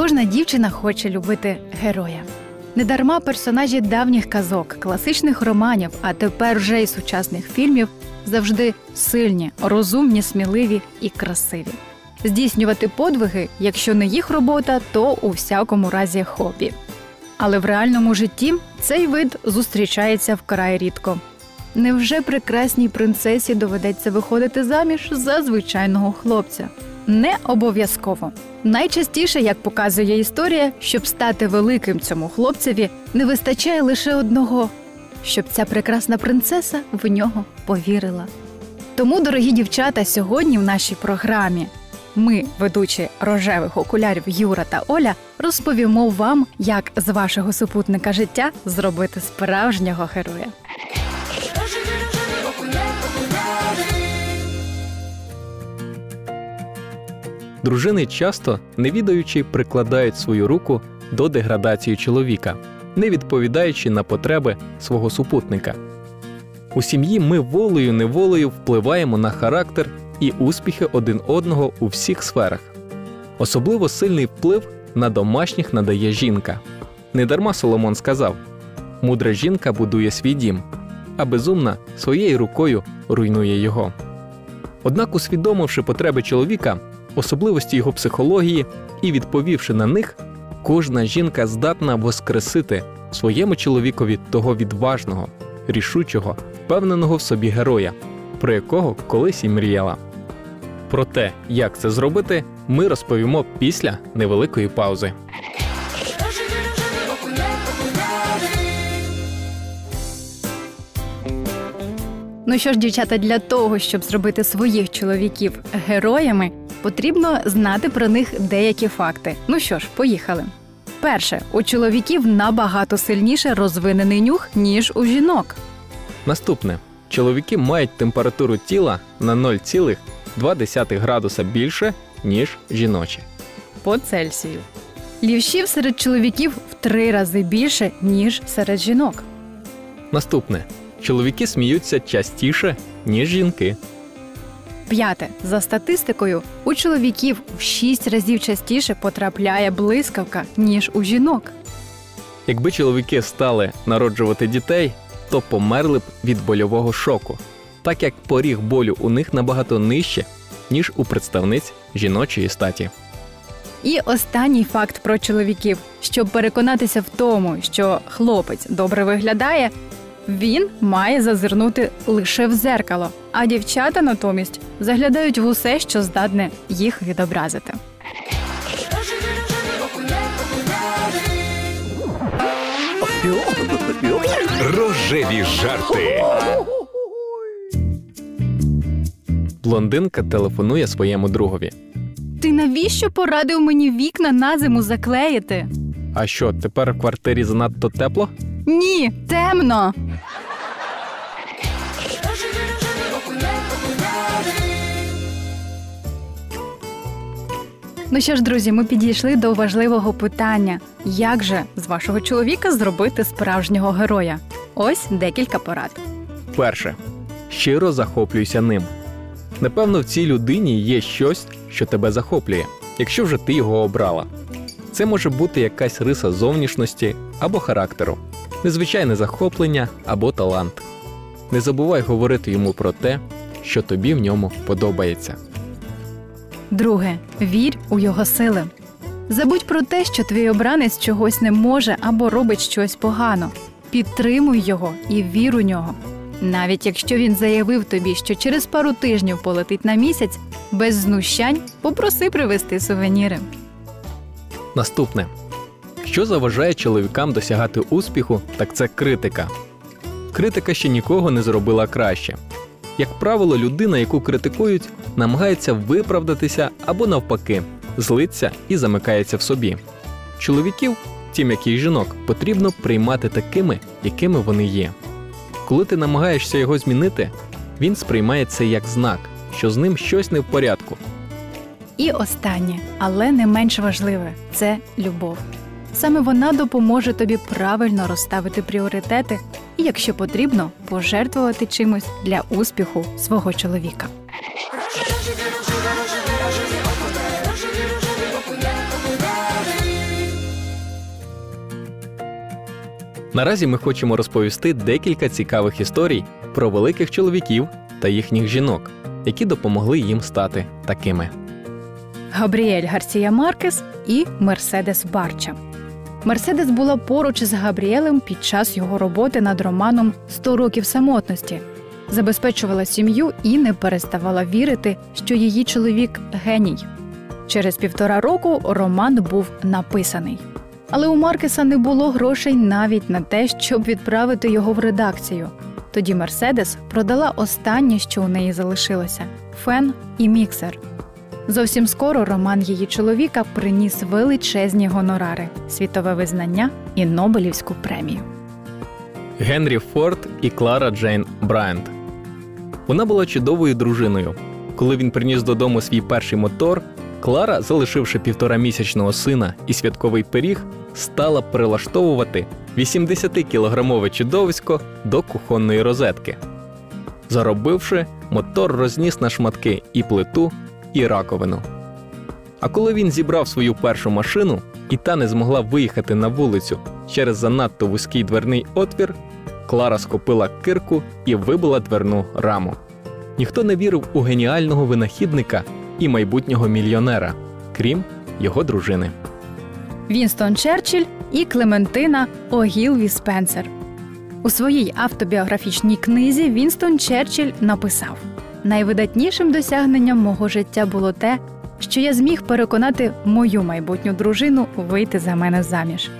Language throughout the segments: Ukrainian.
Кожна дівчина хоче любити героя. Недарма персонажі давніх казок, класичних романів, а тепер вже й сучасних фільмів завжди сильні, розумні, сміливі і красиві. Здійснювати подвиги, якщо не їх робота, то у всякому разі хобі. Але в реальному житті цей вид зустрічається вкрай рідко. Невже прекрасній принцесі доведеться виходити заміж за звичайного хлопця? Не обов'язково. Найчастіше, як показує історія, щоб стати великим цьому хлопцеві, не вистачає лише одного, щоб ця прекрасна принцеса в нього повірила. Тому, дорогі дівчата, сьогодні в нашій програмі ми, ведучі рожевих окулярів Юра та Оля, розповімо вам, як з вашого супутника життя зробити справжнього героя. Дружини часто, не відаючи, прикладають свою руку до деградації чоловіка, не відповідаючи на потреби свого супутника. У сім'ї ми волею неволею впливаємо на характер і успіхи один одного у всіх сферах. Особливо сильний вплив на домашніх надає жінка. Недарма Соломон сказав: мудра жінка будує свій дім, а безумна своєю рукою руйнує його. Однак, усвідомивши потреби чоловіка, особливості його психології і відповівши на них, кожна жінка здатна воскресити своєму чоловікові того відважного, рішучого, впевненого в собі героя, про якого колись і мріяла. Про те, як це зробити, ми розповімо після невеликої паузи. Ну що ж, дівчата, для того, щоб зробити своїх чоловіків героями, потрібно знати про них деякі факти. Ну що ж, поїхали. Перше, у чоловіків набагато сильніше розвинений нюх, ніж у жінок. Наступне чоловіки мають температуру тіла на 0,2 градуса більше, ніж жіночі. По Цельсію. Лівшів серед чоловіків в три рази більше, ніж серед жінок. Наступне чоловіки сміються частіше, ніж жінки. П'яте. За статистикою, у чоловіків в шість разів частіше потрапляє блискавка, ніж у жінок. Якби чоловіки стали народжувати дітей, то померли б від больового шоку, так як поріг болю у них набагато нижче, ніж у представниць жіночої статі. І останній факт про чоловіків: щоб переконатися в тому, що хлопець добре виглядає, він має зазирнути лише в зеркало, а дівчата натомість заглядають в усе, що здатне їх відобразити. Рожеві жарти. Блондинка телефонує своєму другові. Ти навіщо порадив мені вікна на зиму заклеїти? А що, тепер в квартирі занадто тепло? Ні, темно. Ну що ж, друзі, ми підійшли до важливого питання: як же з вашого чоловіка зробити справжнього героя? Ось декілька порад. Перше. Щиро захоплюйся ним. Напевно, в цій людині є щось, що тебе захоплює, якщо вже ти його обрала. Це може бути якась риса зовнішності або характеру, незвичайне захоплення або талант. Не забувай говорити йому про те, що тобі в ньому подобається. Друге, вірь у його сили. Забудь про те, що твій обранець чогось не може або робить щось погано. Підтримуй його і вір у нього. Навіть якщо він заявив тобі, що через пару тижнів полетить на місяць, без знущань попроси привезти сувеніри. Наступне. Що заважає чоловікам досягати успіху, так це критика. Критика ще нікого не зробила краще. Як правило, людина, яку критикують, намагається виправдатися або навпаки, злиться і замикається в собі. Чоловіків, тим як і жінок, потрібно приймати такими, якими вони є. Коли ти намагаєшся його змінити, він сприймає це як знак, що з ним щось не в порядку. І останнє, але не менш важливе це любов. Саме вона допоможе тобі правильно розставити пріоритети і, якщо потрібно, пожертвувати чимось для успіху свого чоловіка. Наразі ми хочемо розповісти декілька цікавих історій про великих чоловіків та їхніх жінок, які допомогли їм стати такими. Габріель Гарсія Маркес і Мерседес Барча. Мерседес була поруч з Габріелем під час його роботи над романом «100 років самотності, забезпечувала сім'ю і не переставала вірити, що її чоловік геній. Через півтора року роман був написаний. Але у Маркеса не було грошей навіть на те, щоб відправити його в редакцію. Тоді Мерседес продала останнє, що у неї залишилося фен і міксер. Зовсім скоро роман її чоловіка приніс величезні гонорари, світове визнання і Нобелівську премію. Генрі Форд і Клара Джейн Брайант. Вона була чудовою дружиною. Коли він приніс додому свій перший мотор, Клара, залишивши півторамісячного сина і святковий пиріг, стала прилаштовувати 80-кілограмове чудовисько до кухонної розетки. Заробивши, мотор розніс на шматки і плиту, і раковину. А коли він зібрав свою першу машину, і та не змогла виїхати на вулицю через занадто вузький дверний отвір, Клара схопила кирку і вибила дверну раму. Ніхто не вірив у геніального винахідника і майбутнього мільйонера, крім його дружини. Вінстон Черчилль і Клементина Огілві Спенсер. У своїй автобіографічній книзі Вінстон Черчилль написав: найвидатнішим досягненням мого життя було те, що я зміг переконати мою майбутню дружину вийти за мене заміж.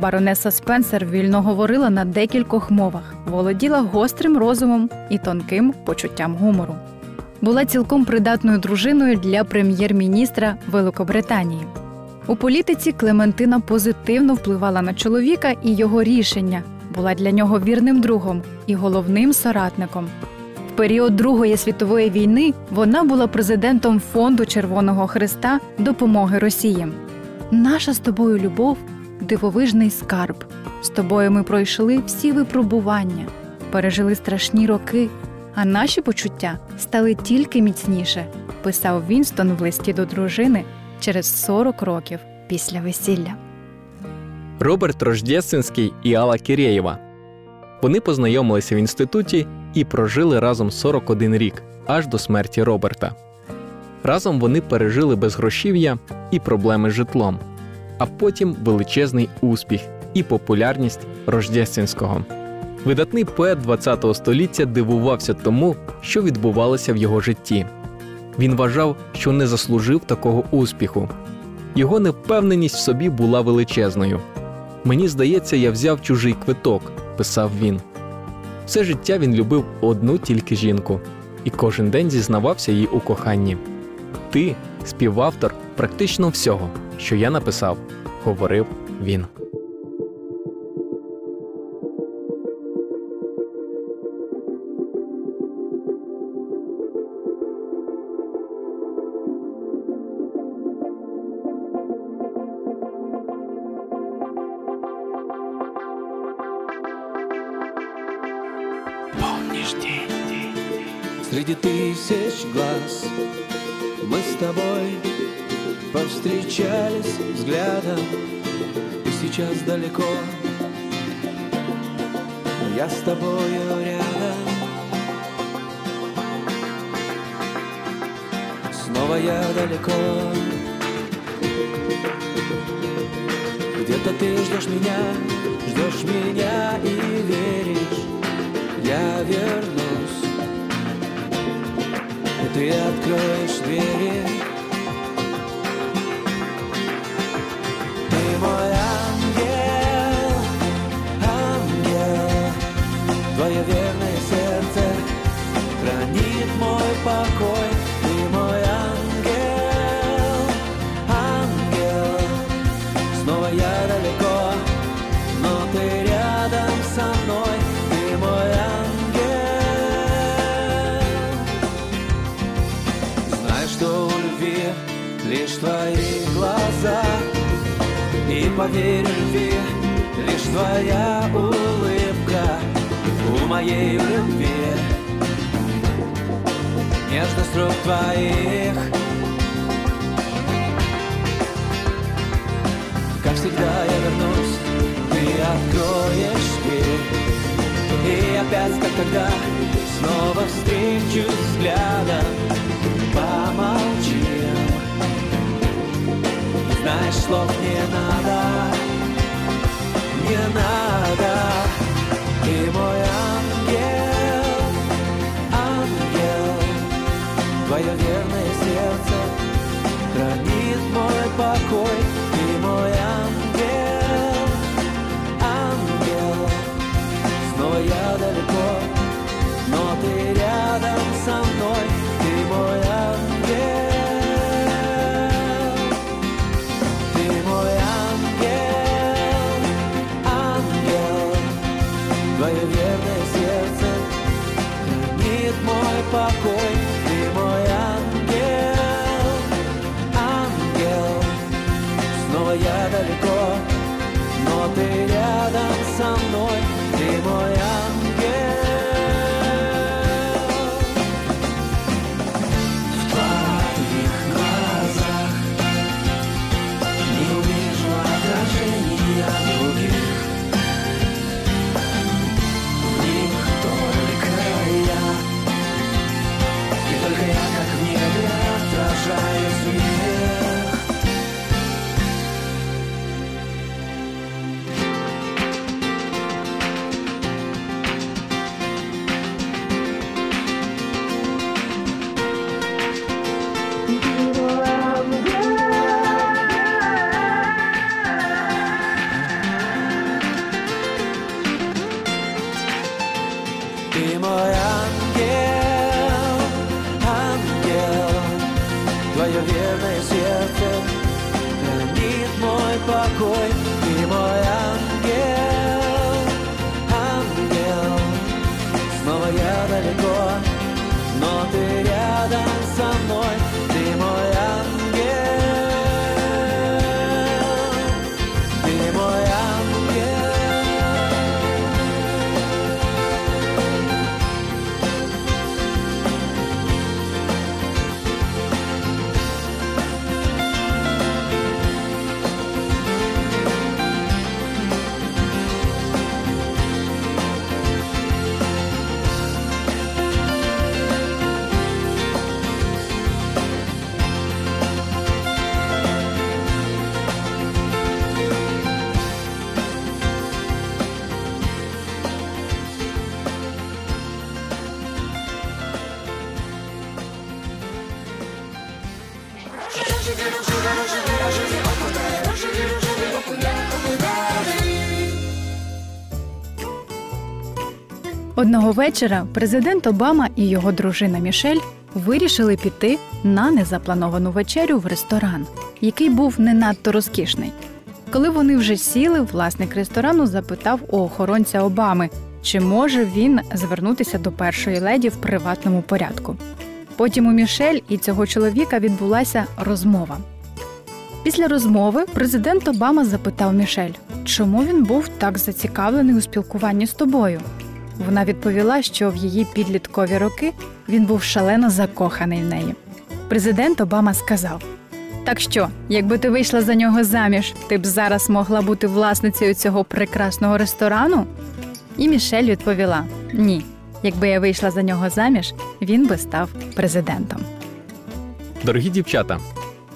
Баронеса Спенсер вільно говорила на декількох мовах, володіла гострим розумом і тонким почуттям гумору. Була цілком придатною дружиною для прем'єр-міністра Великобританії. У політиці Клементина позитивно впливала на чоловіка і його рішення, була для нього вірним другом і головним соратником. Період Другої світової війни вона була президентом фонду Червоного Христа допомоги Росії. Наша з тобою любов дивовижний скарб. З тобою ми пройшли всі випробування, пережили страшні роки, а наші почуття стали тільки міцніше, писав Вінстон в листі до дружини через 40 років після весілля. Роберт Рождєстинський і Алла Кірєєва. Вони познайомилися в інституті і прожили разом 41 рік аж до смерті Роберта. Разом вони пережили безгрошів'я і проблеми з житлом, а потім величезний успіх і популярність Рождєстинського. Видатний поет ХХ століття дивувався тому, що відбувалося в його житті. Він вважав, що не заслужив такого успіху. Його невпевненість в собі була величезною. Мені здається, я взяв чужий квиток, писав він. Все життя він любив одну тільки жінку, і кожен день зізнавався їй у коханні. Ти співавтор практично всього, що я написав, говорив він. День Среди тысяч глаз Мы с тобой повстречались взглядом И сейчас далеко. Я с тобою рядом. Снова я далеко. Где-то ты ждешь меня, ждешь меня и веришь я вернусь. И ты откроешь двери. Ты мой ангел, ангел. Твое верное сердце хранит мой покой. Ты мой ангел, ангел. Снова я поверь любви лишь твоя улыбка У моей любви. Нежность рук твоих. Как всегда я вернусь Ты откроешь когда снова встречусь взглядом, помолчим. Знаешь, слов не надо, не надо. Ты мой ангел, ангел, твое верное сердце хранит мой покой. Ты мой ангел, ангел, снова я далеко, но ты рядом покой. Ты мой ангел, ангел, снова я далеко, но ты рядом со мной. Ты мой Ты мой ангел, ангел, твое верное сердце хранит мой покой. Одного вечора президент Обама і його дружина Мішель вирішили піти на незаплановану вечерю в ресторан, який був не надто розкішний. Коли вони вже сіли, власник ресторану запитав у охоронця Обами, чи може він звернутися до першої леді в приватному порядку. Потім у Мішель і цього чоловіка відбулася розмова. Після розмови президент Обама запитав Мішель, чому він був так зацікавлений у спілкуванні з тобою. Вона відповіла, що в її підліткові роки він був шалено закоханий в неї. Президент Обама сказав: Так що, якби ти вийшла за нього заміж, ти б зараз могла бути власницею цього прекрасного ресторану? І Мішель відповіла: Ні, якби я вийшла за нього заміж, він би став президентом. Дорогі дівчата,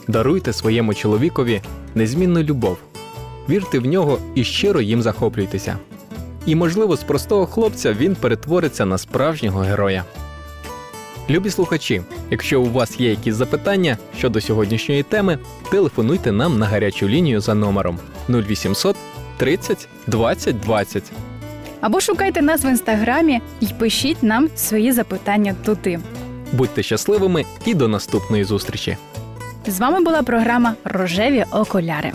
даруйте своєму чоловікові незмінну любов, вірте в нього і щиро їм захоплюйтеся. І, можливо, з простого хлопця він перетвориться на справжнього героя. Любі слухачі, якщо у вас є якісь запитання щодо сьогоднішньої теми, телефонуйте нам на гарячу лінію за номером 0800 30 20 20. Або шукайте нас в інстаграмі і пишіть нам свої запитання туди. Будьте щасливими і до наступної зустрічі! З вами була програма Рожеві окуляри.